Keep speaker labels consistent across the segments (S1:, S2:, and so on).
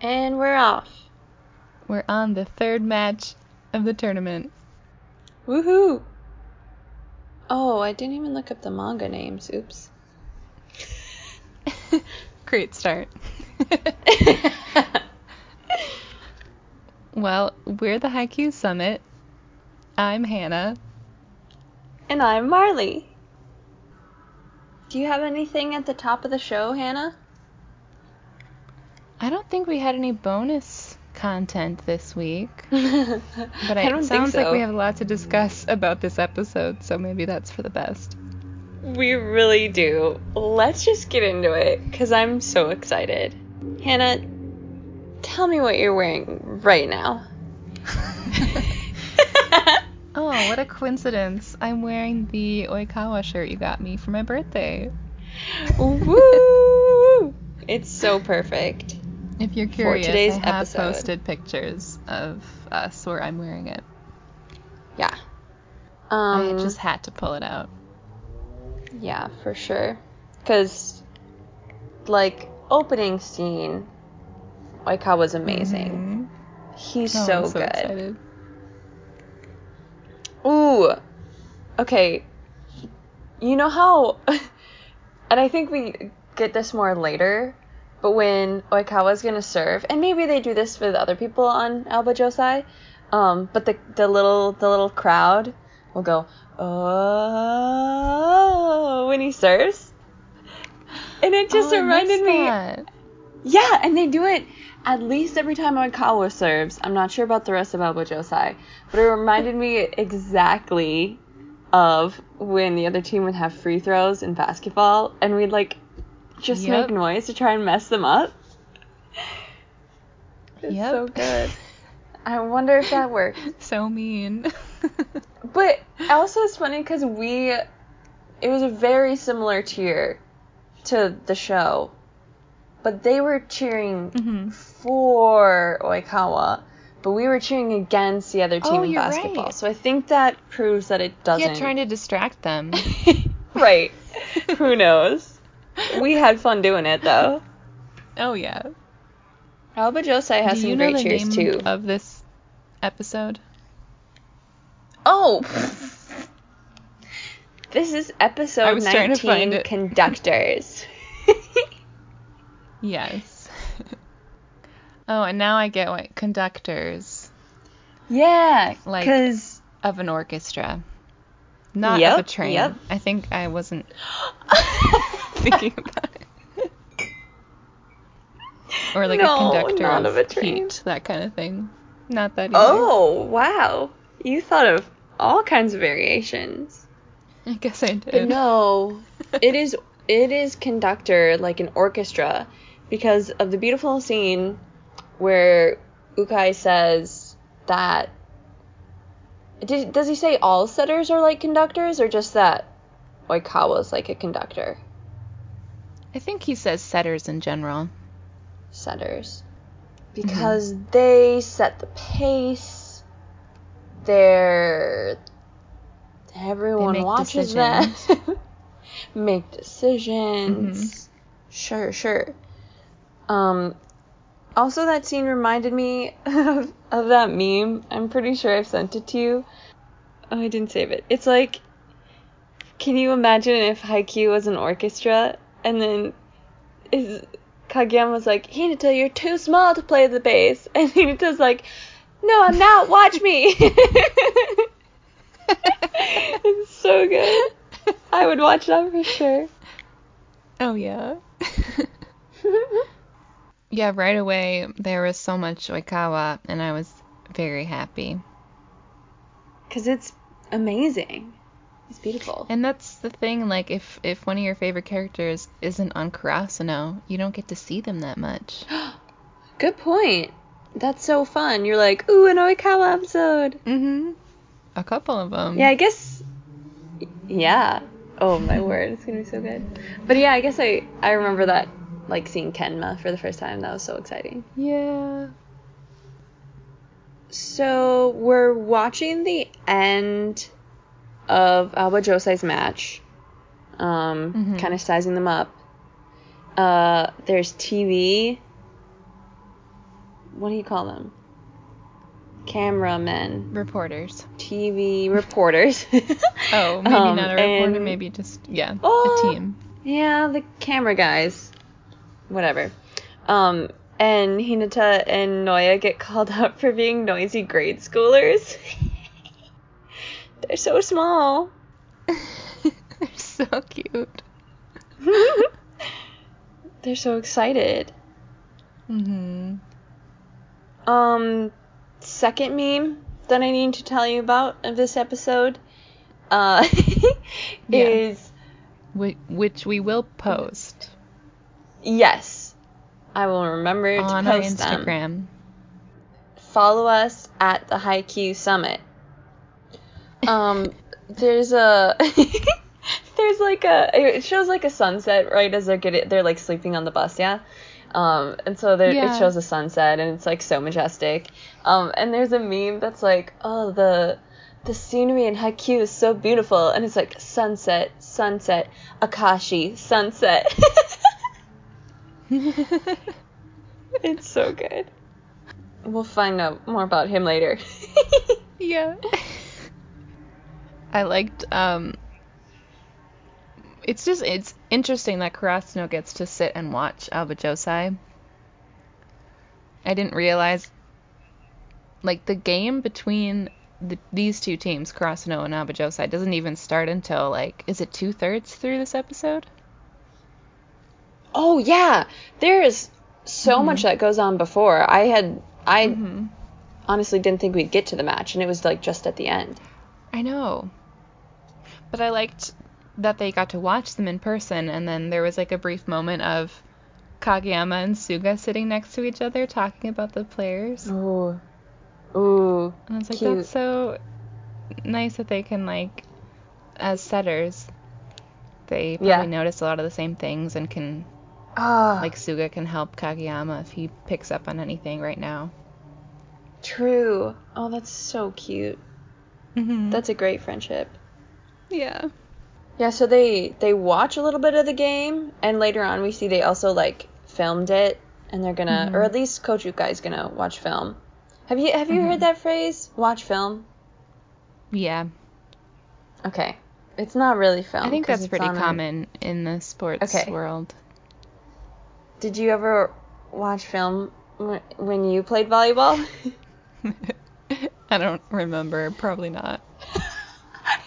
S1: And we're off.
S2: We're on the third match of the tournament.
S1: Woohoo! Oh, I didn't even look up the manga names. Oops.
S2: Great start. well, we're the Haikyuu Summit. I'm Hannah.
S1: and I'm Marli. Do you have anything at the top of the show, Hannah?
S2: I don't think we had any bonus content this week,
S1: but I
S2: it
S1: don't
S2: sounds
S1: think so.
S2: like we have a lot to discuss about this episode, so maybe that's for the best.
S1: We really do. Let's just get into it because I'm so excited. Hannah, tell me what you're wearing right now.
S2: Oh, what a coincidence. I'm wearing the Oikawa shirt you got me for my birthday.
S1: Woo! It's so perfect.
S2: If you're curious,
S1: today's
S2: I have
S1: episode.
S2: posted pictures of us where I'm wearing it.
S1: Yeah. Um,
S2: I just had to pull it out.
S1: yeah, for sure. Cause, like, opening scene, Oikawa's amazing. He's
S2: Oh,
S1: so,
S2: I'm so
S1: good.
S2: excited.
S1: Ooh. Okay. You know how and I think we get this more later, but when Oikawa's gonna serve, and maybe they do this with other people on Aoba Johsai, um, but the the little the little crowd will go, Oh when he serves. And it just
S2: Oh,
S1: reminded me
S2: that.
S1: yeah, and they do it at least every time Oikawa serves. I'm not sure about the rest of Aoba Johsai, but it reminded me exactly of when the other team would have free throws in basketball, and we'd like just
S2: Yep.
S1: make noise to try and mess them up. It's
S2: Yep.
S1: so good. I wonder if that worked.
S2: so mean.
S1: But also, it's funny because we, it was a very similar cheer to the show, but they were cheering
S2: Mhm.
S1: for Oikawa, but we were cheering against the other team
S2: Oh,
S1: in
S2: you're
S1: basketball.
S2: right.
S1: So I think that proves that it doesn't.
S2: Yeah, trying to distract them.
S1: right. Who knows? We had fun doing it though.
S2: Oh yeah.
S1: Aoba Johsai has
S2: Do
S1: some
S2: you know
S1: great
S2: the
S1: cheers
S2: name
S1: too.
S2: of this episode?
S1: Oh. This is
S2: I
S1: episode
S2: was trying to
S1: 19
S2: find it.
S1: conductors.
S2: Yes. oh, and now I get what conductors
S1: yeah,
S2: Like-
S1: cuz
S2: of an orchestra, not of
S1: Yep,
S2: a train.
S1: yep.
S2: I think I wasn't thinking about it. Or like
S1: No,
S2: a conductor
S1: not
S2: of,
S1: of a train.
S2: heat, that kind of thing. Not that either.
S1: Oh, wow. You thought of all kinds of variations.
S2: I guess I
S1: But
S2: did.
S1: no, it is it is conductor like an orchestra because of the beautiful scene where Ukai says that did, does he say all setters are like conductors or just that Oikawa's like a conductor?
S2: I think he says setters in general.
S1: Setters. Because they set the pace. They're everyone
S2: make
S1: watches
S2: decisions.
S1: them. make decisions. Sure, sure. Um also that scene reminded me of, of that meme. I'm pretty sure I've sent it to you. Oh, I didn't save it. It's like can you imagine if Haikyuu was an orchestra and then is Kageyama's like, Hinata, you're too small to play the bass. And Hinata's like, No, I'm not. Watch me. it's so good. I would watch that for sure.
S2: Oh yeah. yeah, right away there was so much Oikawa and I was very happy.
S1: Because it's amazing. It's beautiful.
S2: And that's the thing, like if if one of your favorite characters isn't on Karasuno, you don't get to see them that much.
S1: Good point. That's so fun. You're like, ooh, an Oikawa episode.
S2: Mhm. A couple of them.
S1: Yeah, I guess. Yeah. Oh my word, it's gonna be so good. But yeah, I guess I I remember that like seeing Kenma for the first time. That was so exciting.
S2: Yeah.
S1: So we're watching the end of Aoba Johsai's match. Um,
S2: Mhm.
S1: kind of sizing them up. Uh, there's TV. what do you call them? Cameramen,
S2: Reporters.
S1: TV reporters.
S2: Oh, maybe
S1: Um,
S2: not a reporter,
S1: and-
S2: maybe just yeah,
S1: Oh.
S2: a team.
S1: Yeah, the camera guys. Whatever. Um, and Hinata and Noya get called out for being noisy grade schoolers. They're so small.
S2: They're so cute.
S1: They're so excited.
S2: Mm-hmm.
S1: Um, second meme that I need to tell you about of this episode, uh,
S2: Yeah.
S1: is
S2: Which, which we will post
S1: yes, I will remember to
S2: on our
S1: post them.
S2: Instagram.
S1: follow us at the Haikyuu Summit. Um, there's a there's like a it shows like a sunset right as they're getting they're like sleeping on the bus, yeah. Um, and so there
S2: Yeah.
S1: it shows a sunset and it's like so majestic. Um, and there's a meme that's like, oh the the scenery in Haikyuu is so beautiful, and it's like sunset, sunset, Akashi, sunset. it's so good. We'll find out more about him later.
S2: yeah. I liked um it's just it's interesting that Karasuno gets to sit and watch Aoba Johsai. I didn't realize like the game between the, these two teams, Karasuno and Aoba Johsai, doesn't even start until like is it two thirds through this episode?
S1: oh yeah, there is so much that goes on before. I had I
S2: Mm-hmm.
S1: honestly didn't think we'd get to the match, and it was like just at the end.
S2: I know. But I liked that they got to watch them in person, and then there was like a brief moment of Kageyama and Suga sitting next to each other talking about the players.
S1: Ooh, ooh,
S2: And I was like,
S1: cute.
S2: that's so nice that they can, like, as setters, they probably
S1: Yeah.
S2: notice a lot of the same things and can,
S1: ah,
S2: like, Suga can help Kageyama if he picks up on anything right now.
S1: true. Oh, that's so cute.
S2: Mm-hmm.
S1: That's a great friendship.
S2: Yeah.
S1: Yeah, so they they watch a little bit of the game, and later on we see they also like filmed it, and they're gonna, or mm-hmm. at least Coach Ukai's gonna watch film. Have you have you mm-hmm. heard that phrase? Watch film.
S2: Yeah.
S1: Okay, it's not really film.
S2: I think that's pretty
S1: on a-
S2: common in the sports
S1: Okay.
S2: world.
S1: Did you ever watch film when you played volleyball?
S2: I don't remember. Probably not.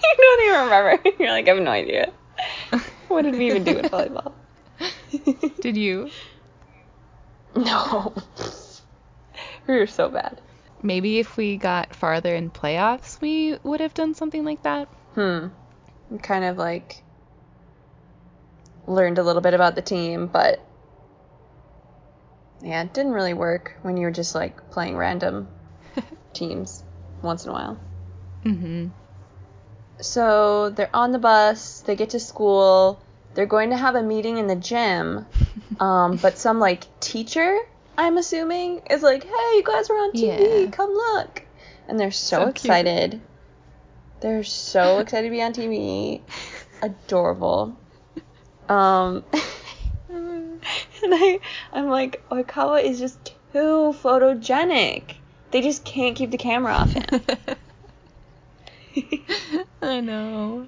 S1: you don't even remember. You're like, I have no idea. What did we even do in volleyball?
S2: Did you?
S1: No. we were so bad.
S2: Maybe if we got farther in playoffs, we would have done something like that.
S1: Hmm. Kind of like learned a little bit about the team, but yeah, it didn't really work when you were just like playing random teams once in a while.
S2: Mm-hmm.
S1: So they're on the bus, they get to school, they're going to have a meeting in the gym, um, but some like teacher, I'm assuming, is like, hey, you guys are on TV,
S2: Yeah.
S1: come look. And they're so,
S2: So cute.
S1: excited. They're so excited to be on TV. Adorable. Um, and I, I'm like, Oikawa is just too photogenic. They just can't keep the camera off him.
S2: I know.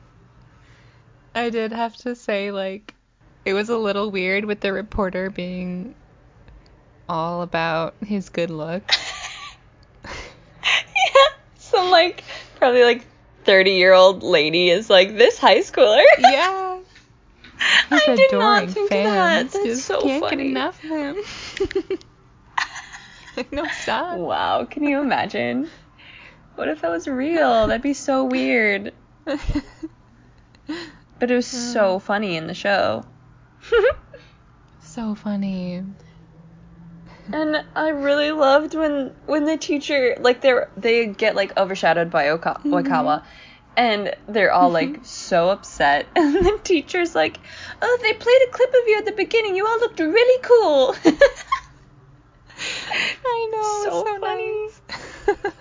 S2: I did have to say, like, it was a little weird with the reporter being all about his good looks.
S1: yeah, some like probably like 30 year old lady is like this high schooler.
S2: yeah. His
S1: I did not think
S2: fans
S1: that. That's
S2: just
S1: so
S2: can't
S1: funny.
S2: get enough of him. no, stop.
S1: Wow, can you imagine? What if that was real? That'd be so weird. But it was so mm. funny in the show.
S2: so funny.
S1: And I really loved when when the teacher like they're they get like overshadowed by Oka- mm-hmm. Oikawa, and they're all like so upset. And the teacher's like, "Oh, they played a clip of you at the beginning. You all looked really cool."
S2: I know.
S1: So
S2: so,
S1: funny.
S2: nice.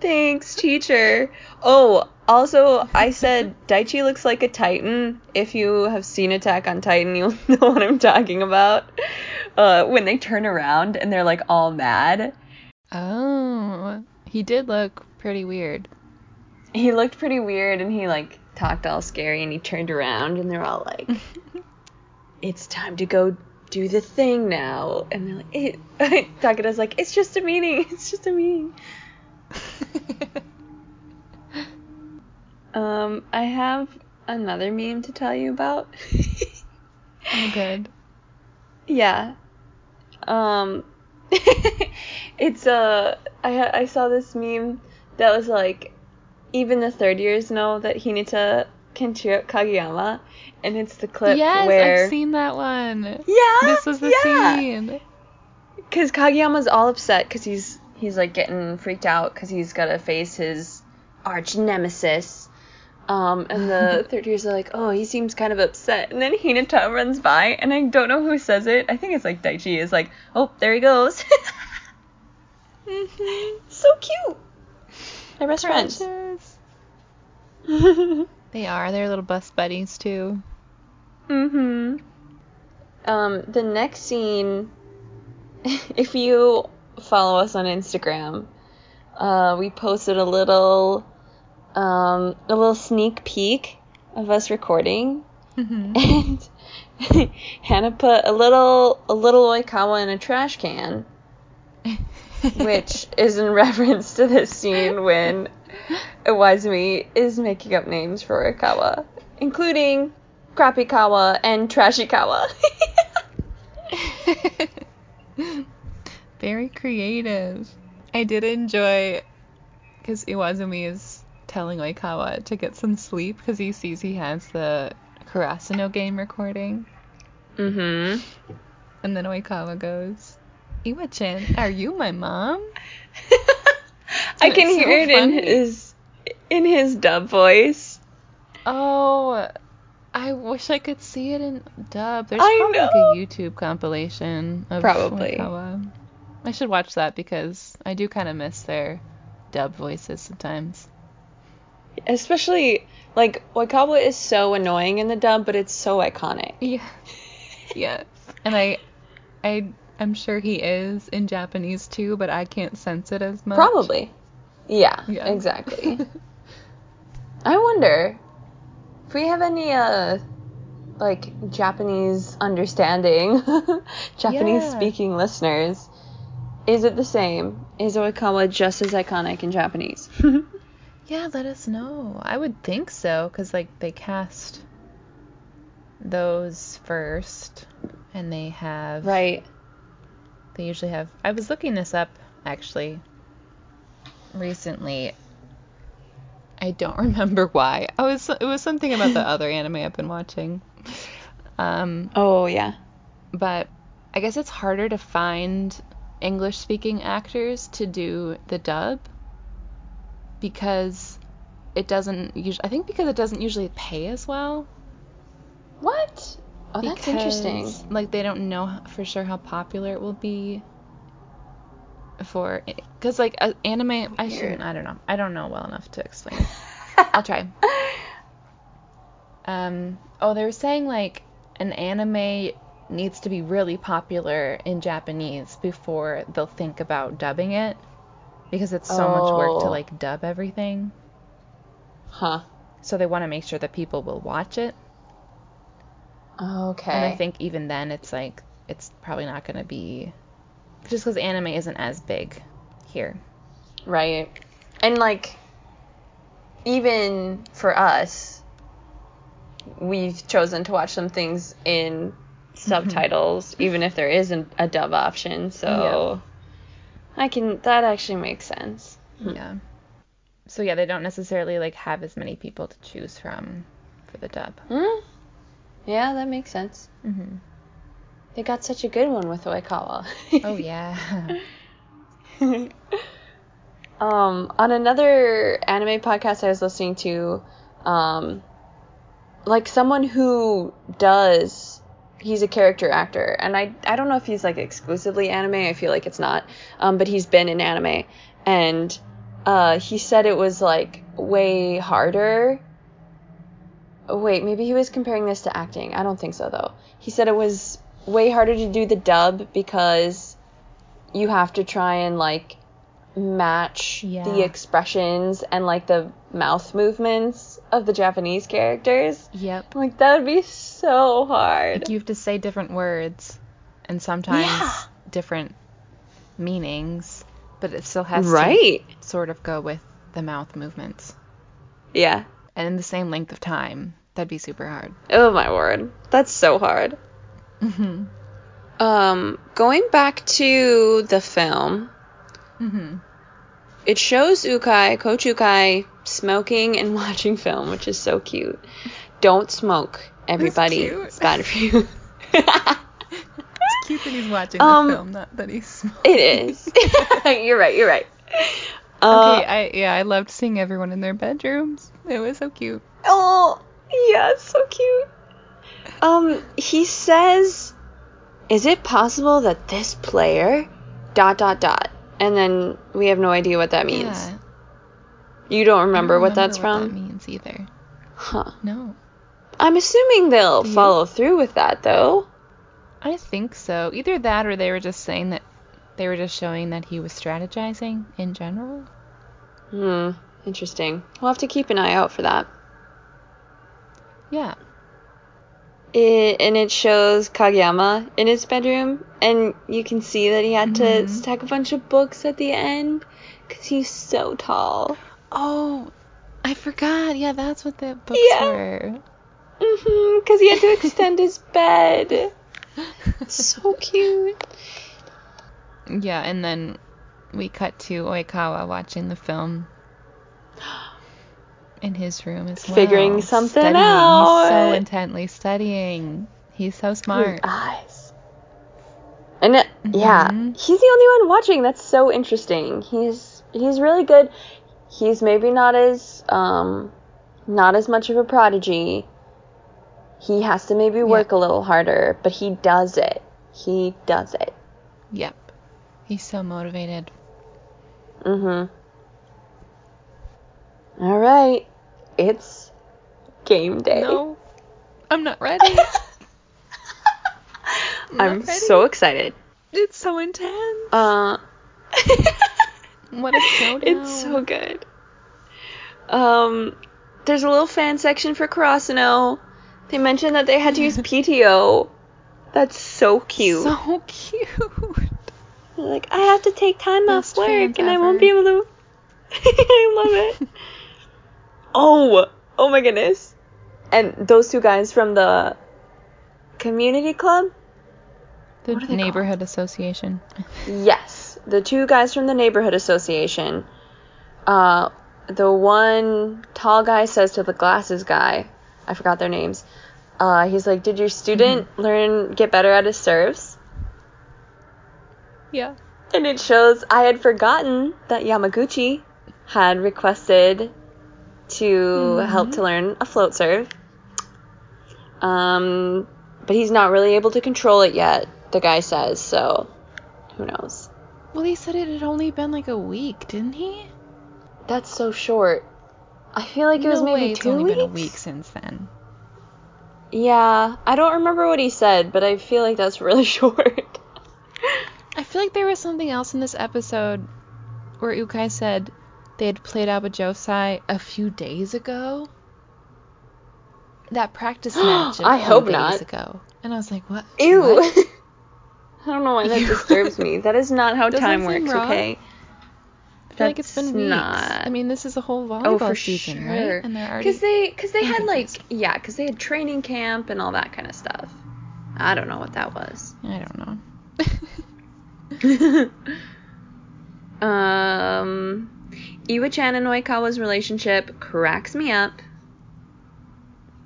S1: Thanks, teacher. Oh, also, I said Daichi looks like a Titan. If you have seen Attack on Titan, you'll know what I'm talking about. Uh, when they turn around and they're like all mad,
S2: Oh, he did look pretty weird.
S1: He looked pretty weird and he like talked all scary and he turned around and they're all like, "It's time to go do the thing now." And they're like, it, Takeda's like, "It's just a meeting. It's just a meeting." um, I have another meme to tell you about.
S2: oh, good.
S1: Yeah. Um, it's uh, I I saw this meme that was like, even the third years know that Hinata can cheer up Kageyama, and it's the clip
S2: yes,
S1: where
S2: I've seen that one.
S1: yeah,
S2: This was the
S1: yeah.
S2: scene.
S1: Cause Kageyama's all upset because he's he's like getting freaked out because he's gotta face his arch nemesis. Um, and the third years are like, oh, he seems kind of upset. And then Hinata runs by, and I don't know who says it. I think it's like Daichi is like, oh, there he goes.
S2: Mm-hmm.
S1: so cute. They're best friends.
S2: They are. They're little bus buddies too.
S1: hmm Um, the next scene, if you follow us on Instagram, uh, we posted a little, um, a little sneak peek of us recording,
S2: Mm-hmm.
S1: and Hannah put a little, a little oikawa in a trash can, which is in reference to this scene when Iwaizumi is making up names for oikawa, including Crappy-kawa and Trashy-kawa.
S2: Very creative. I did enjoy because Iwaizumi is telling Oikawa to get some sleep because he sees he has the Karasuno game recording.
S1: mm-hmm.
S2: And then Oikawa goes, Iwa-chan, are you my mom?
S1: I can
S2: It's so
S1: hear it in his in his dub voice.
S2: Oh, I wish I could see it in dub. There's
S1: I
S2: probably like
S1: know.
S2: a YouTube compilation of
S1: Probably.
S2: Oikawa. I should watch that because I do kind of miss their dub voices sometimes.
S1: Especially like Oikawa is so annoying in the dub, but it's so iconic.
S2: Yeah. yes. And I I I'm sure he is in Japanese too, but I can't sense it as much.
S1: Probably. Yeah,
S2: Yeah.
S1: exactly. I wonder if we have any uh like Japanese understanding, Japanese
S2: Yeah.
S1: speaking listeners. Is it the same? Is Oikawa just as iconic in Japanese?
S2: yeah, let us know. I would think so cuz like they cast those first and they have
S1: right.
S2: They usually have. I was looking this up actually recently. I don't remember why. I was. It was something about the other anime I've been watching. Um,
S1: Oh yeah.
S2: but I guess it's harder to find English-speaking actors to do the dub because it doesn't usually. I think because it doesn't usually pay as well.
S1: What? Oh, that's interesting.
S2: Like they don't know for sure how popular it will be for because like uh, anime. I shouldn't. I don't know. I don't know well enough to explain. I'll try. Um. Oh, they were saying like an anime needs to be really popular in Japanese before they'll think about dubbing it because it's so much work to
S1: Oh.
S2: like dub everything.
S1: Huh.
S2: So they want to make sure that people will watch it.
S1: Okay.
S2: And I think even then, it's like it's probably not going to be just because anime isn't as big here.
S1: Right. And like even for us we've chosen to watch some things in subtitles even if there isn't a dub option. So I can that actually makes sense.
S2: Yeah. So yeah, they don't necessarily like have as many people to choose from for the dub.
S1: Hmm? Yeah, that makes sense.
S2: hmm
S1: They got such a good one with Oikawa.
S2: Oh yeah.
S1: um, on another anime podcast I was listening to, um, like someone who does, he's a character actor, and I I don't know if he's like exclusively anime. I feel like it's not, um, but he's been in anime, and uh, he said it was like way harder. Wait, maybe he was comparing this to acting. I don't think so though. He said it was way harder to do the dub because you have to try and like match
S2: Yeah.
S1: the expressions and like the mouth movements of the Japanese characters.
S2: Yep.
S1: Like that would be so hard.
S2: Like you have to say different words and sometimes
S1: Yeah.
S2: different meanings, but it still has
S1: right?
S2: to sort of go with the mouth movements.
S1: Yeah.
S2: And in the same length of time. That'd be super hard.
S1: Oh my word. That's so hard.
S2: Mhm.
S1: Um going back to the film,
S2: Mhm.
S1: it shows Ukai, Coach Ukai, smoking and watching film, which is so cute. Don't smoke, everybody. It's bad for you.
S2: It's cute that he's watching
S1: Um,
S2: the film, not that he's smoking.
S1: it is. you're right, you're right. Uh,
S2: Okay, I yeah, I loved seeing everyone in their bedrooms. It was so cute.
S1: Oh, yeah, it's so cute. Um, he says, "Is it possible that this player, dot dot dot?" And then we have no idea what that means.
S2: Yeah.
S1: You don't remember
S2: don't
S1: what that's
S2: remember
S1: from?
S2: What that means either.
S1: Huh.
S2: No.
S1: I'm assuming they'll follow through with that though.
S2: I think so. Either that or they were just saying that they were just showing that he was strategizing in general.
S1: Hmm. Interesting. We'll have to keep an eye out for that.
S2: Yeah.
S1: It, and it shows Kageyama in his bedroom, and you can see that he had to
S2: Mhm.
S1: stack a bunch of books at the end because he's so tall.
S2: Oh, I forgot. Yeah, that's what the books
S1: Yeah.
S2: were.
S1: Mm-hmm, because he had to extend his bed. So cute.
S2: Yeah, and then we cut to Oikawa watching the film in his room as well.
S1: Figuring something
S2: studying.
S1: out.
S2: He's so intently studying. He's so smart.
S1: His eyes. And it, yeah,
S2: Mhm.
S1: he's the only one watching. That's so interesting. He's he's really good. He's maybe not as um not as much of a prodigy. He has to maybe work a little harder, but he does it. He does it.
S2: Yep. He's so motivated.
S1: Mhm. All right. It's game day.
S2: No, I'm not ready. not
S1: I'm
S2: ready.
S1: so excited.
S2: it's so intense.
S1: Uh
S2: What a showdown.
S1: It's so good. Um, there's a little fan section for Karasuno. They mentioned that they had to use PTO. That's so cute.
S2: So cute.
S1: They're like, I have to take time
S2: Best
S1: off work and I won't be able to. I love it. Oh, oh my goodness. And those two guys from the community club?
S2: The
S1: What are they
S2: neighborhood association.
S1: Yes, the two guys from the neighborhood association. Uh, the one tall guy says to the glasses guy, I forgot their names. Uh, he's like, "Did your student learn get better at his serves?"
S2: Yeah.
S1: And it shows I had forgotten that Yamaguchi had requested to help to learn a float serve. Um, but he's not really able to control it yet. The guy says so. Who knows?
S2: Well, he said it had only been like a week, didn't he?
S1: That's so short. I feel like it was
S2: no
S1: maybe
S2: way, it's
S1: two
S2: only
S1: weeks.
S2: been a week since then.
S1: Yeah, I don't remember what he said, but I feel like that's really short.
S2: I feel like there was something else in this episode where Ukai said they had played Aoba Johsai a few days ago. That practice match. a
S1: I hope
S2: days
S1: not.
S2: Ago. And I was like, what?
S1: Ew.
S2: What?
S1: I don't know why that disturbs me. That is not how
S2: Doesn't
S1: time works,
S2: wrong?
S1: okay?
S2: I feel like it's been weeks.
S1: not-
S2: I mean, this is a whole volleyball
S1: Oh, for
S2: season,
S1: sure.
S2: right? And they're already.
S1: Because they, cause they had like, yeah, because they had training camp and all that kind of stuff. I don't know what that was.
S2: I don't know.
S1: um, Iwa-chan and Oikawa's relationship cracks me up.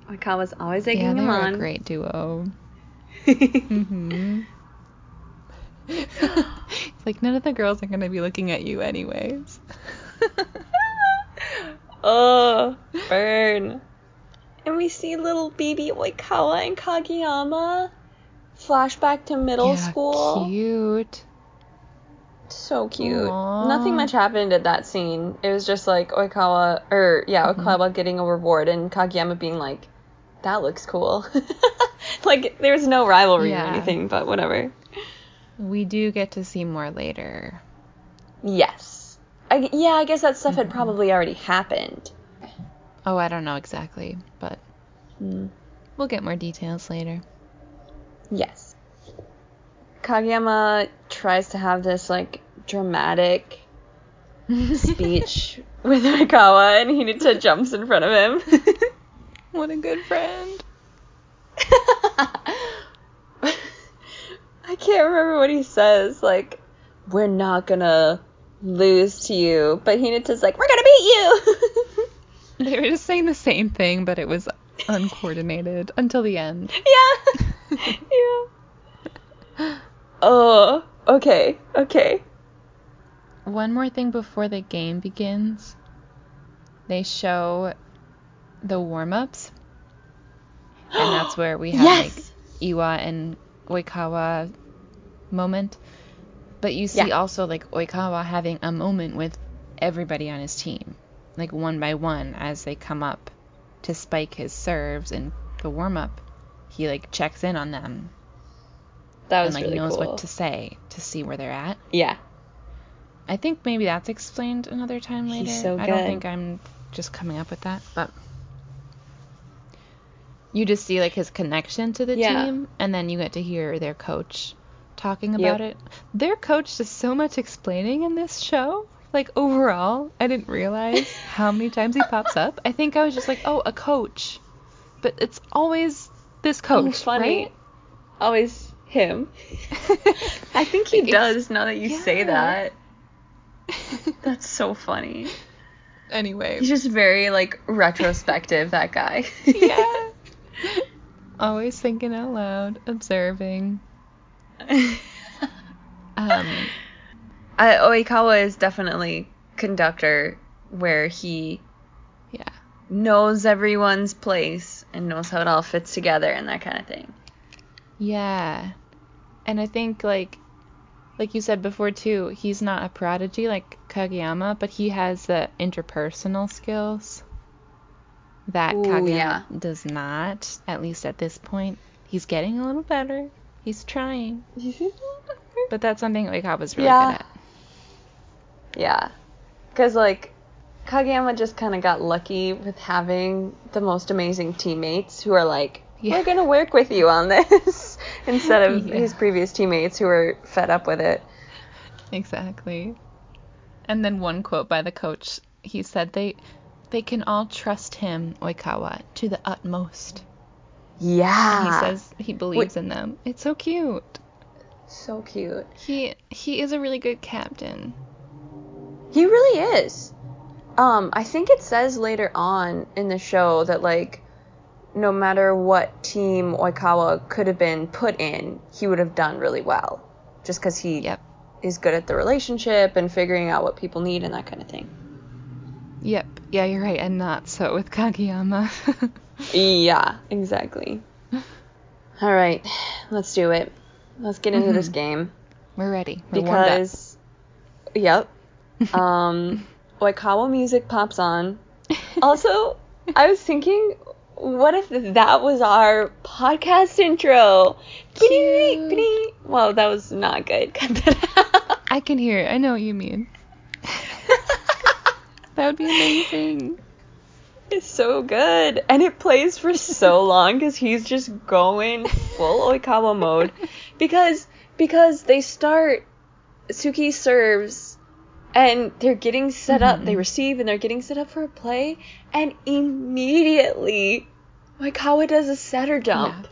S1: Oikawa's always egging
S2: yeah,
S1: him
S2: they're a great duo. Mm-hmm. it's like none of the girls are gonna be looking at you anyways.
S1: oh, burn. And we see little baby Oikawa and Kageyama. Flashback to middle
S2: yeah,
S1: school.
S2: Cute.
S1: So cute.
S2: Aw.
S1: Nothing much happened at that scene. It was just like Oikawa, or yeah,
S2: Mm-hmm.
S1: Oikawa getting a reward and Kageyama being like, that looks cool. like, there was no rivalry
S2: Yeah.
S1: or anything, but whatever.
S2: We do get to see more later.
S1: Yes. I, yeah, I guess that stuff had probably already happened.
S2: Oh, I don't know exactly, but
S1: Mm.
S2: we'll get more details later.
S1: Yes. Kageyama tries to have this like dramatic speech with Oikawa, and Hinata jumps in front of him.
S2: what a good friend.
S1: I can't remember what he says. Like, we're not gonna lose to you, but Hinata's like, we're gonna beat you.
S2: They were just saying the same thing, but it was uncoordinated until the end.
S1: yeah. yeah. Oh, okay, okay.
S2: One more thing before the game begins. They show the warm ups. And that's where we have
S1: Yes!
S2: like Iwa and Oikawa moment. But you see
S1: Yeah.
S2: also like Oikawa having a moment with everybody on his team. Like one by one as they come up to spike his serves in the warm up. He like checks in on them
S1: That was and
S2: like
S1: really
S2: knows
S1: cool.
S2: what to say to see where they're at.
S1: Yeah.
S2: I think maybe that's explained another time later.
S1: He's so good.
S2: I don't think I'm just coming up with that, but you just see like his connection to the
S1: Yeah.
S2: team, and then you get to hear their coach talking
S1: Yep.
S2: about it. Their coach does so much explaining in this show. Like overall, I didn't realize how many times he pops up. I think I was just like, oh, a coach, but it's always this oh, coach,
S1: oh, funny.
S2: right?
S1: Always him. I think he does now that you say that. That's so funny.
S2: anyway,
S1: He's just very like retrospective, that guy.
S2: yeah. Always thinking out loud, observing. Um,
S1: I, Oikawa is definitely conductor where he
S2: yeah.
S1: knows everyone's place and knows how it all fits together and that kind of thing.
S2: Yeah. And I think like like you said before too, he's not a prodigy like Kageyama, but he has the interpersonal skills that
S1: Ooh,
S2: Kageyama
S1: yeah.
S2: does not, at least at this point. He's getting a little better. He's trying. But that's something Oikawa's really
S1: Yeah.
S2: good at.
S1: Yeah. Because, like, Kageyama just kind of got lucky with having the most amazing teammates who are like,
S2: Yeah.
S1: we're going to work with you on this, instead of
S2: Yeah.
S1: his previous teammates who were fed up with it.
S2: Exactly. And then one quote by the coach, he said they they can all trust him, Oikawa, to the utmost.
S1: Yeah.
S2: And he says he believes in them. It's so cute.
S1: So cute.
S2: He he is a really good captain.
S1: He really is. Um, I think it says later on in the show that like no matter what team Oikawa could have been put in, he would have done really well. Just because he
S2: Yep.
S1: is good at the relationship and figuring out what people need and that kind of thing.
S2: Yep. Yeah, you're right. And not so with Kageyama.
S1: Yeah, exactly. All right, let's do it. Let's get into this
S2: Mhm.
S1: game
S2: We're ready. We're
S1: because, yep. Um, Oikawa music pops on. Also, I was thinking, what if that was our podcast intro?
S2: Cute.
S1: Well, that was not good. Cut that out.
S2: I can hear it. I know what you mean. That would be amazing.
S1: It's so good. And it plays for so long because he's just going full Oikawa mode. Because because they start Suki serves and they're getting set up. They
S2: Mhm.
S1: receive and they're getting set up for a play and immediately Oikawa does a setter dump.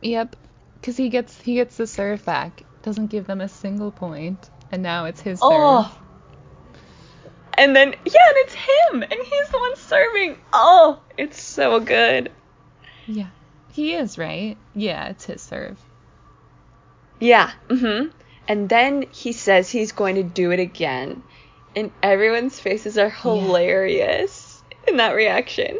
S2: Yep. Because he gets he gets the serve back. Doesn't give them a single point, and now it's his serve.
S1: Oh. And then yeah, and it's him and he's the one serving. Oh, it's so good.
S2: Yeah. He is right. Yeah, it's his serve.
S1: Yeah. Mm-hmm. And then he says he's going to do it again. And everyone's faces are hilarious in that reaction.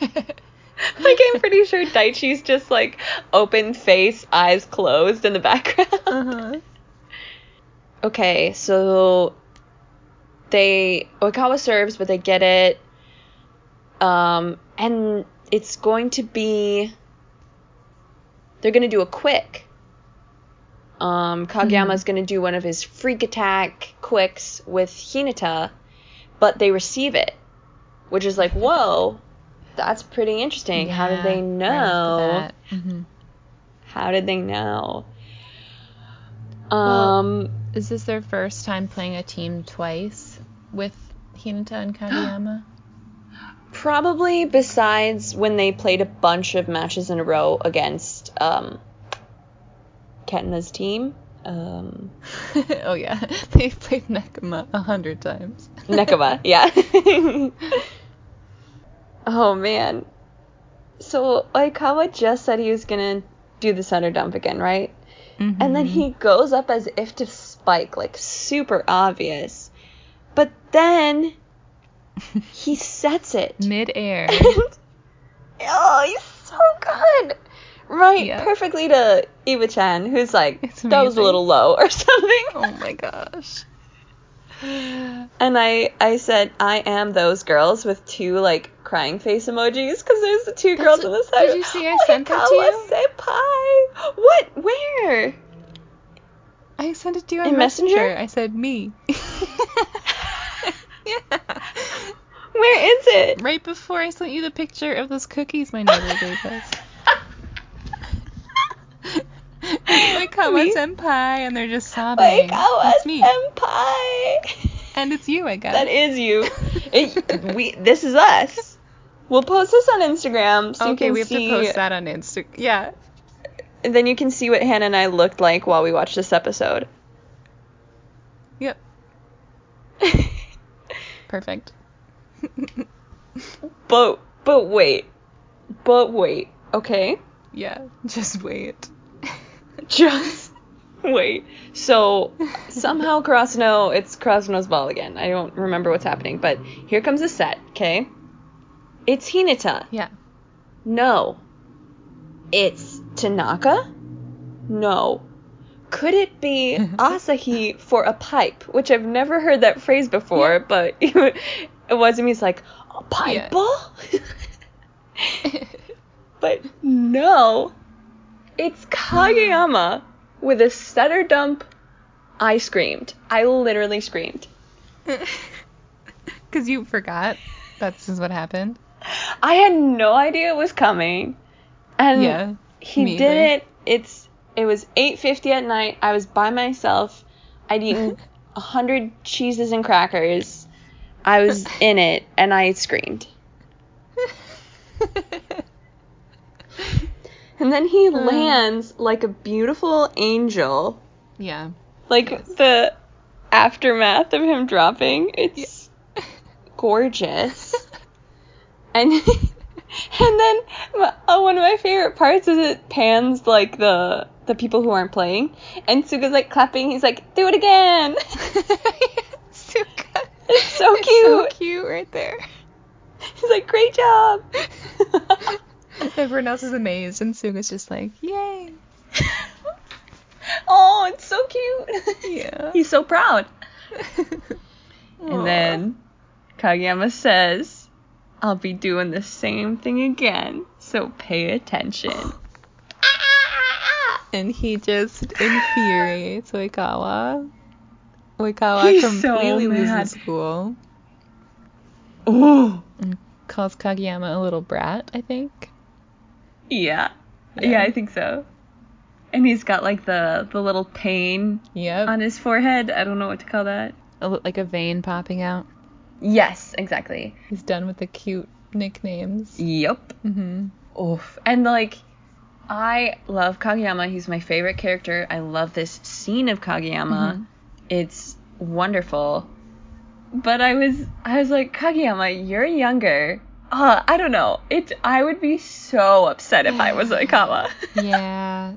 S1: like I'm pretty sure Daichi's just like open face, eyes closed in the background.
S2: uh-huh.
S1: Okay, so they Oikawa serves, but they get it. Um, and it's going to be they're gonna do a quick um, Kageyama's gonna do one of his freak attack quicks with Hinata, but they receive it, which is like, whoa, that's pretty interesting. How did they know?
S2: hmm
S1: How did they know?
S2: Well-
S1: Um,
S2: Is this their first time playing a team twice with Hinata and Kageyama?
S1: probably besides when they played a bunch of matches in a row against um, Kenma's team. Um,
S2: oh yeah, they've played Nekoma a hundred times.
S1: Nekoma, yeah. oh man. So Oikawa just said he was gonna do the setter dump again, right? And then he goes up as if to spike, like super obvious. But then he sets it.
S2: mid-air.
S1: oh, he's so good. Right,
S2: Yeah.
S1: perfectly to Iwa-chan, who's like,
S2: It's
S1: that was a little low or something.
S2: oh my gosh.
S1: And I, I said, I am those girls with two like crying face emojis because there's the two girls on the side.
S2: did you see oh I sent that to you?
S1: Senpai. What? Where?
S2: I sent it to you on
S1: In Messenger?
S2: I said me. yeah.
S1: Where is it?
S2: Right before I sent you the picture of those cookies my neighbor gave us. Like Kawa
S1: Me-
S2: senpai, and they're just sobbing.
S1: Like our
S2: It's me,
S1: senpai.
S2: and it's you, I guess.
S1: That is you. It, we. This is us. We'll post this on Instagram so you
S2: okay, we have
S1: see.
S2: to post that on Instagram. Yeah.
S1: And then you can see what Hannah and I looked like while we watched this episode.
S2: Yep. Perfect.
S1: But but wait. But wait. Okay.
S2: Yeah. Just wait.
S1: Just wait. So somehow Karasuno, it's Karasuno's ball again. I don't remember what's happening, but here comes the set, okay? It's Hinata.
S2: Yeah.
S1: No. It's Tanaka? No. Could it be Asahi for a pipe? Which I've never heard that phrase before, but it wasn't me. It's like, a pipe? But no. It's Kageyama with a setter dump. I screamed. I literally screamed.
S2: Because you forgot. That's just what happened.
S1: I had no idea it was coming. And
S2: Yeah.
S1: he did
S2: either.
S1: it. It's it was 8:50 at night. I was by myself. I'd eaten a hundred cheeses and crackers. I was in it and I screamed. And then he
S2: Uh.
S1: lands like a beautiful angel.
S2: yeah.
S1: Like the aftermath of him dropping. It's gorgeous. And and then uh, one of my favorite parts is it pans like the the people who aren't playing, and Suga's like clapping. He's like, "Do it again."
S2: good.
S1: It's so
S2: It's
S1: cute.
S2: so cute right there.
S1: He's like, "Great job."
S2: Everyone else is amazed, and Suga's just like, yay.
S1: oh, it's so cute.
S2: Yeah.
S1: He's so proud. And then Kageyama says, "I'll be doing the same thing again, so pay attention."
S2: And he just infuriates Oikawa. Oikawa
S1: He's
S2: completely
S1: so
S2: loses cool.
S1: Ooh.
S2: And calls Kageyama a little brat, I think.
S1: Yeah.
S2: Yeah.
S1: yeah. I think so. And he's got like the the little pain
S2: Yep.
S1: on his forehead. I don't know what to call that.
S2: A like a vein popping out.
S1: Yes, exactly.
S2: He's done with the cute nicknames.
S1: Yep.
S2: Mm-hmm.
S1: Oof. And like I love Kageyama. He's my favorite character. I love this scene of Kageyama.
S2: Mhm.
S1: It's wonderful. But I was I was like, Kageyama, you're younger. Uh, I don't know. It I would be so upset if I was Oikawa.
S2: Yeah.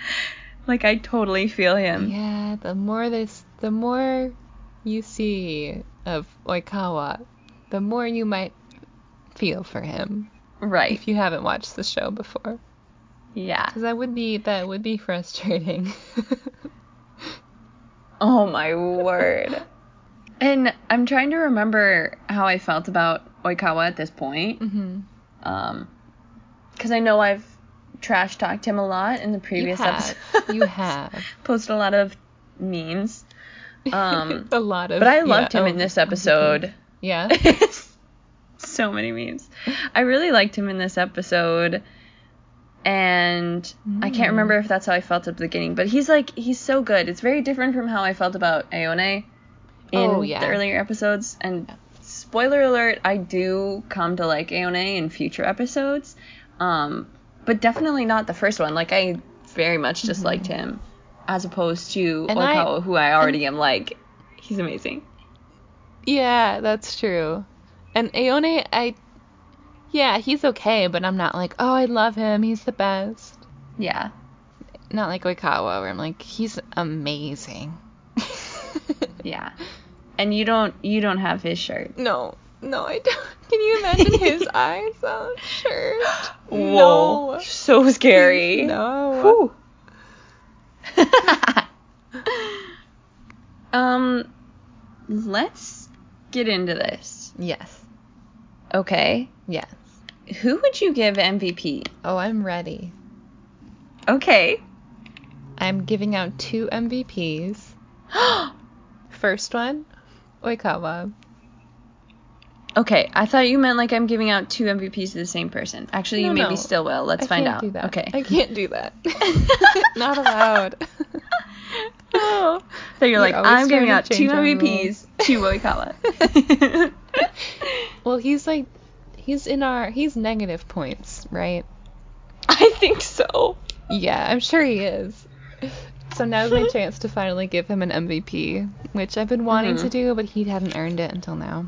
S1: like I totally feel him.
S2: Yeah, the more this the more you see of Oikawa, the more you might feel for him
S1: Right.
S2: if you haven't watched the show before.
S1: Yeah.
S2: Cuz that would be that would be frustrating.
S1: Oh my word. And I'm trying to remember how I felt about Oikawa at this point.
S2: mhm.
S1: Um, because I know I've trash talked him a lot in the previous
S2: have.
S1: episode.
S2: You have.
S1: Posted a lot of memes. Um,
S2: a lot of.
S1: but I loved
S2: yeah,
S1: him
S2: oh,
S1: in this episode.
S2: Yeah.
S1: so many memes. I really liked him in this episode. And I can't
S2: Mm.
S1: remember if that's how I felt at the beginning, but he's like he's so good. It's very different from how I felt about Aone in
S2: Oh, yeah.
S1: the earlier episodes. And spoiler alert, I do come to like Aone in future episodes. Um, but definitely not the first one. Like I very much just liked him as opposed to
S2: Mm-hmm. And I-
S1: Oikawa, who I already am like. He's amazing.
S2: Yeah, that's true. And Aone, I. Yeah, he's okay, but I'm not like, oh, I love him. He's the best.
S1: Yeah.
S2: Not like Oikawa, where I'm like, he's amazing.
S1: Yeah. And you don't you don't have his shirt.
S2: No, no, I don't. Can you imagine his eyes on shirt?
S1: Whoa.
S2: No.
S1: So scary.
S2: No.
S1: Whew. um let's get into this.
S2: Yes.
S1: Okay.
S2: Yes.
S1: Who would you give MVP?
S2: Oh, I'm ready.
S1: Okay.
S2: I'm giving out two MVPs. First one, Oikawa.
S1: okay, I thought you meant like I'm giving out two MVPs to the same person. Actually,
S2: No,
S1: you maybe
S2: no.
S1: still will. Let's
S2: I
S1: find out. Okay.
S2: I can't do that. Not allowed.
S1: Oh. So you're
S2: You're
S1: like, I'm giving out two MVPs to Oikawa.
S2: well, he's like, he's in our, he's negative points, right?
S1: I think so.
S2: Yeah, I'm sure he is. So now's my chance to finally give him an MVP, which I've been wanting
S1: Mhm.
S2: to do, but he hadn't earned it until now.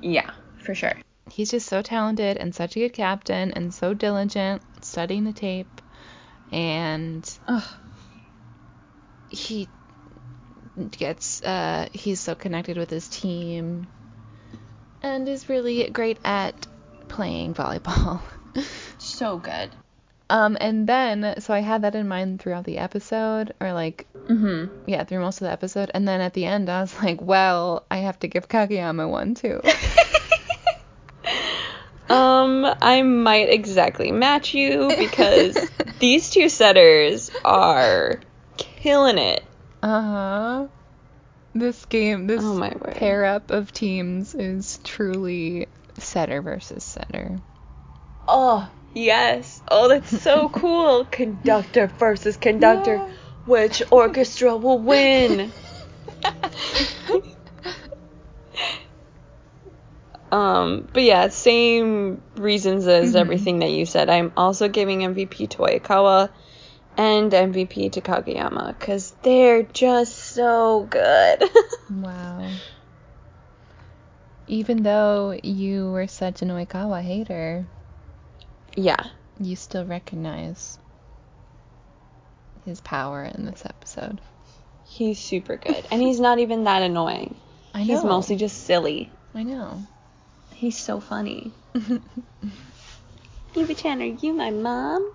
S1: Yeah, for sure.
S2: He's just so talented and such a good captain and so diligent, studying the tape, and
S1: Ugh.
S2: he gets uh he's so connected with his team and is really great at playing volleyball.
S1: So good.
S2: Um and then so I had that in mind throughout the episode or like
S1: Mm-hmm.
S2: yeah, through most of the episode and then at the end I was like, well, I have to give Kageyama one too.
S1: Um, I might exactly match you because these two setters are killing it.
S2: uh-huh. This game, this
S1: Oh
S2: pair up of teams is truly setter versus setter.
S1: Oh, yes. Oh, that's so cool. Conductor versus conductor.
S2: Yeah.
S1: Which orchestra will win? Um, but yeah, same reasons as
S2: Mhm.
S1: everything that you said. I'm also giving MVP to Oikawa and MVP to Kageyama because they're just so good.
S2: Wow. Even though you were such an Oikawa hater,
S1: yeah,
S2: you still recognize his power in this episode.
S1: he's super good, and he's not even that annoying.
S2: I know.
S1: He's mostly just silly.
S2: I know.
S1: He's so funny. Iwa-chan, are you my mom?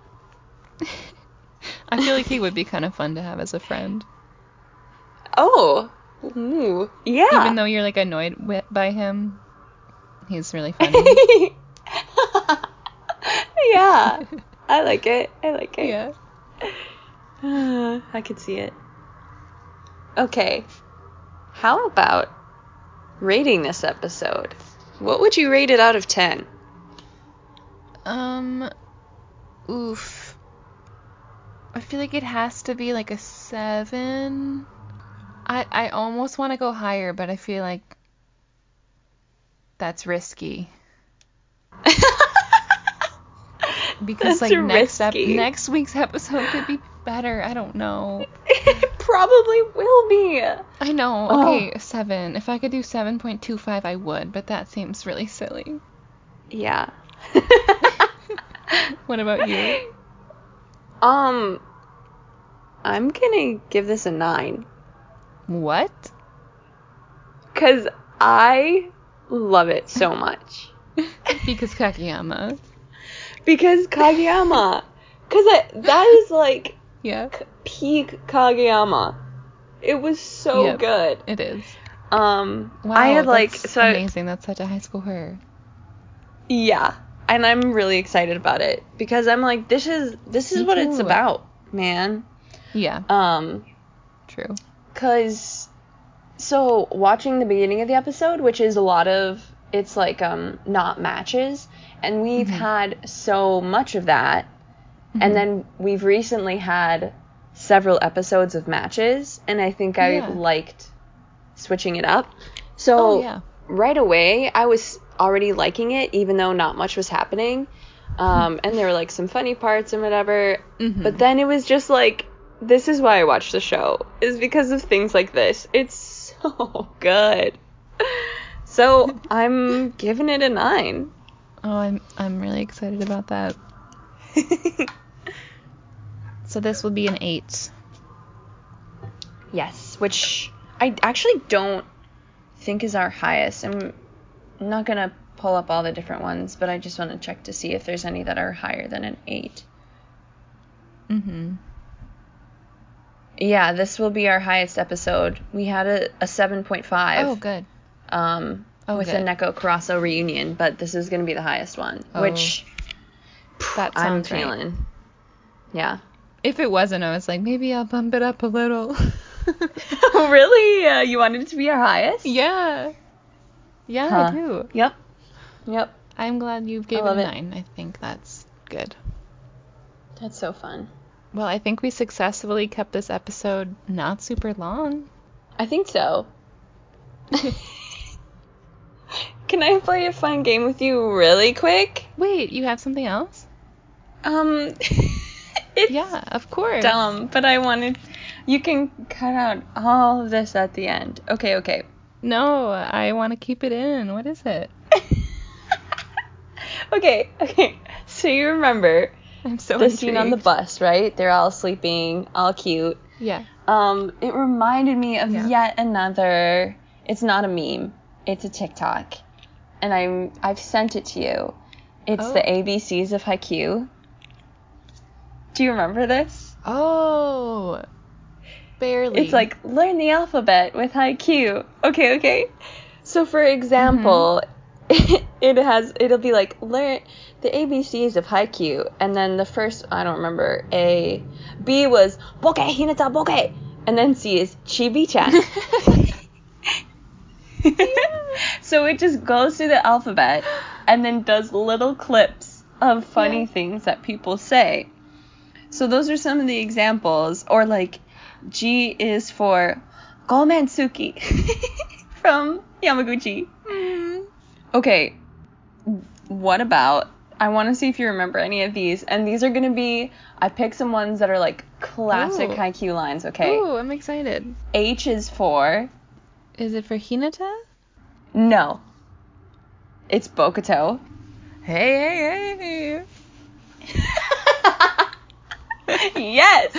S2: I feel like he would be kind of fun to have as a friend.
S1: Oh, ooh, yeah.
S2: Even though you're like annoyed by him, he's really funny.
S1: Yeah, I like it. I like it.
S2: yeah.
S1: Uh, I could see it. Okay. How about rating this episode? What would you rate it out of 10?
S2: Um. Oof. I feel like it has to be like a seven. I I almost want to go higher, but I feel like that's risky because
S1: That's
S2: like next ep- next week's episode could be better. I don't know.
S1: it probably will be.
S2: I know.
S1: Oh.
S2: Okay, seven. If I could do seven point two five, I would, but that seems really silly.
S1: Yeah.
S2: What about you?
S1: Um, I'm gonna give this a 9.
S2: What?
S1: Because I love it so much.
S2: because Kageyama.
S1: Because Kageyama. Because that is like
S2: Yeah,
S1: peak Kageyama. It was so
S2: Yep.
S1: good.
S2: it is.
S1: Um,
S2: Wow,
S1: I had like so
S2: amazing. That's such a high school her.
S1: yeah. and I'm really excited about it because I'm like, this is this is
S2: Me
S1: what it's about, man.
S2: Yeah,
S1: Um,
S2: true.
S1: cause so watching the beginning of the episode, which is a lot of it's like um not matches, and we've
S2: Mhm.
S1: had so much of that,
S2: Mhm.
S1: and then we've recently had several episodes of matches, and I think I
S2: Yeah.
S1: liked switching it up. So
S2: Oh yeah.
S1: right away I was already liking it, even though not much was happening. Um, and there were like some funny parts and whatever.
S2: Mhm.
S1: But then it was just like, this is why I watch the show, is because of things like this. It's so good. So I'm giving it a nine.
S2: Oh, I'm I'm really excited about that. So this will be an eight.
S1: yes, which I actually don't think is our highest. I'm not gonna pull up all the different ones, but I just want to check to see if there's any that are higher than an eight.
S2: Mm-hmm.
S1: Yeah, this will be our highest episode. We had a, a 7.5
S2: Oh, good.
S1: um,
S2: Oh,
S1: with the Nekoma Karasuno reunion, but this is going to be the highest one,
S2: Oh,
S1: which
S2: That
S1: I'm
S2: right.
S1: feeling. Yeah.
S2: If it wasn't, I was like, maybe I'll bump it up a little.
S1: oh, really? Uh, you wanted it to be our highest?
S2: yeah. Yeah,
S1: Huh.
S2: I do.
S1: Yep. Yep.
S2: I'm glad you gave it a
S1: it.
S2: nine. I think that's good.
S1: That's so fun.
S2: Well, I think we successfully kept this episode not super long.
S1: I think so. Can I play a fun game with you really quick?
S2: Wait, you have something else?
S1: Um, it's
S2: Yeah, of course.
S1: dumb, but I wanted. You can cut out all of this at the end. Okay, okay.
S2: No, I want to keep it in. What is it?
S1: okay, okay. So you remember
S2: I'm so
S1: the scene on the bus, right? They're all sleeping, all cute.
S2: Yeah.
S1: Um, it reminded me of
S2: Yeah.
S1: yet another. It's not a meme. It's a TikTok, and I'm I've sent it to you. It's
S2: Oh.
S1: the ABCs of Haikyuu. Do you remember this?
S2: Oh. Barely.
S1: It's like learn the alphabet with Haikyuu. Okay, okay. So for example, mm-hmm. it has it'll be like learn the ABCs of Haikyuu, and then the first I don't remember A, B was Boke Hinata Boke, and then C is Chibi-chan. so it just goes through the alphabet and then does little clips of funny
S2: Yeah.
S1: things that people say. So those are some of the examples. Or like G is for Gomen Tsukki from Yamaguchi.
S2: Mm.
S1: Okay, what about? I want to see if you remember any of these. And these are going to be, I picked some ones that are like classic
S2: Ooh.
S1: Haikyuu lines, okay?
S2: Ooh, I'm excited.
S1: H is for,
S2: Is it for Hinata?
S1: No. It's Bokuto.
S2: Hey, hey, hey.
S1: yes!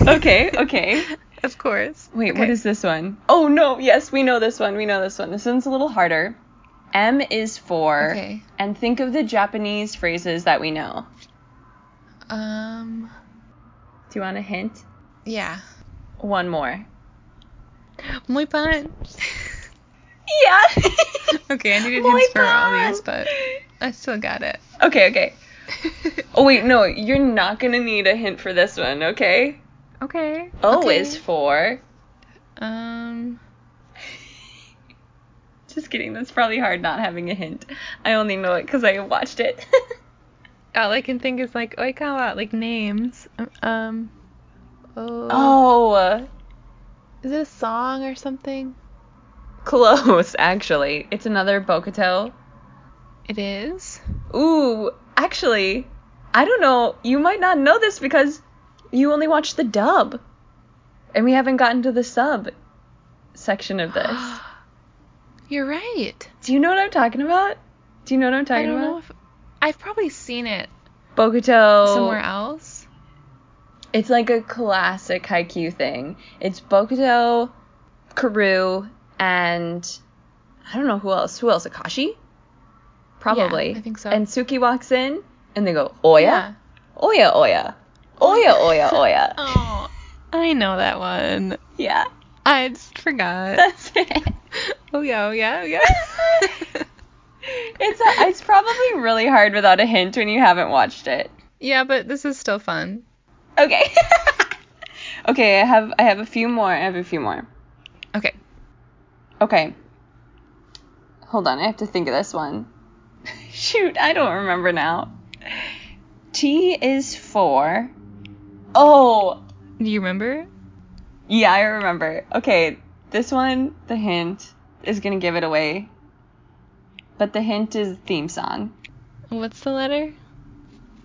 S1: Okay, okay.
S2: Of course.
S1: Wait, what
S2: Okay.
S1: is this one? Oh no, yes, we know this one. We know this one. This one's a little harder. M is for,
S2: Okay.
S1: and think of the Japanese phrases that we know.
S2: Um.
S1: Do you want a hint?
S2: Yeah.
S1: One more.
S2: Muy pan.
S1: Yeah.
S2: Okay, I needed
S1: Muy
S2: hints for all these, but I still got it.
S1: Okay, okay. Oh wait, no, you're not gonna need a hint for this one, okay?
S2: okay.
S1: O
S2: okay.
S1: is for.
S2: Um.
S1: Just kidding. That's probably hard not having a hint. I only know it because I watched it.
S2: All I can think is like oikawa, like names. Um. Oh.
S1: oh,
S2: Is it a song or something?
S1: Close. Actually, it's another Bokuto.
S2: It is.
S1: Ooh, actually, I don't know. You might not know this because you only watched the dub, and we haven't gotten to the sub section of this.
S2: You're right.
S1: Do you know what I'm talking about? Do you know what I'm talking I
S2: don't
S1: about?
S2: know if I've probably seen it
S1: Bokuto.
S2: somewhere else.
S1: It's like a classic Haikyuu thing. It's Bokuto, Kuroo, and I don't know who else. Who else? Akashi? Probably.
S2: Yeah, I think so.
S1: And Tsukki walks in, and they go, Oya?
S2: Yeah.
S1: Oya, Oya. Oya, Oya, Oya.
S2: Oh, I know that one.
S1: Yeah,
S2: I just forgot.
S1: that's it.
S2: oh yeah, oh yeah, oh yeah.
S1: it's a, it's probably really hard without a hint when you haven't watched it.
S2: Yeah, but this is still fun.
S1: Okay. okay, I have I have a few more. I have a few more.
S2: Okay.
S1: Okay. Hold on, I have to think of this one. Shoot, I don't remember now. T is for. Oh,
S2: Do you remember?
S1: yeah, I remember. Okay, this one, the hint is gonna give it away. But the hint is theme song.
S2: What's the letter?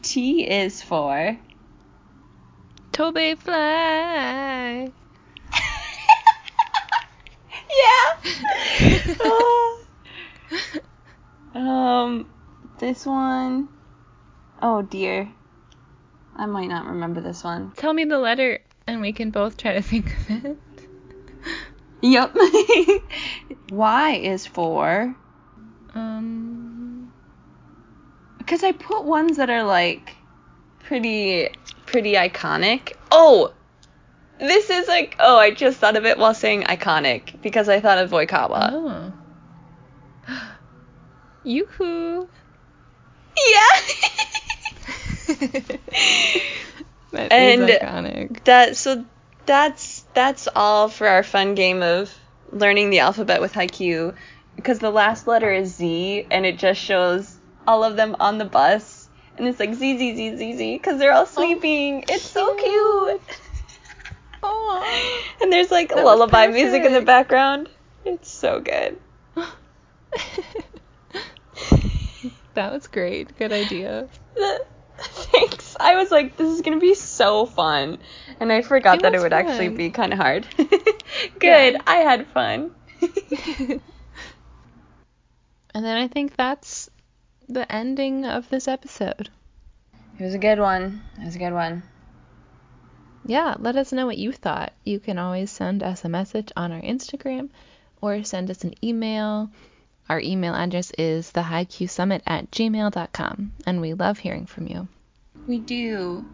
S1: T is for.
S2: Toby Fly.
S1: Yeah. Oh. um, this one oh dear. I might not remember this one.
S2: Tell me the letter and we can both try to think of it.
S1: Yep. y is for.
S2: Um.
S1: Because I put ones that are like pretty, pretty iconic. Oh! This is like, oh, I just thought of it while saying iconic because I thought of Oikawa.
S2: Oh. Yoo-hoo.
S1: Yeah!
S2: That
S1: And-
S2: is iconic.
S1: that so that's that's all for our fun game of learning the alphabet with Haikyuu because the last letter is Z and it just shows all of them on the bus and it's like Z Z Z Z Z because they're all oh. sleeping. it's so cute. And there's like
S2: That
S1: lullaby music in the background. It's so good.
S2: that was great. Good idea.
S1: Thanks. I was like, this is gonna be so fun, and I forgot
S2: It
S1: that it would actually be kind of hard. good.
S2: Yeah.
S1: I had fun.
S2: And then I think that's the ending of this episode.
S1: It was a good one. It was a good one.
S2: Yeah, let us know what you thought. You can always send us a message on our Instagram or send us an email. Our email address is thehaikyuusummit at gmail.com, and we love hearing from you.
S1: We do.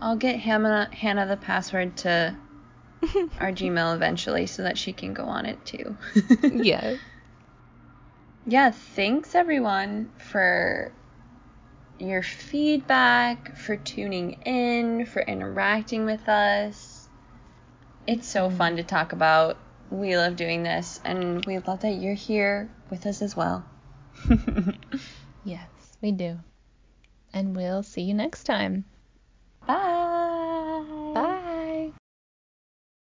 S1: I'll get Hannah, Hannah the password to our Gmail eventually so that she can go on it too.
S2: yeah.
S1: yeah, thanks everyone for your feedback, for tuning in, for interacting with us. It's so mm-hmm. fun to talk about. We love doing this, and we love that you're here with us as well.
S2: Yes, we do. And we'll see you next time.
S1: Bye.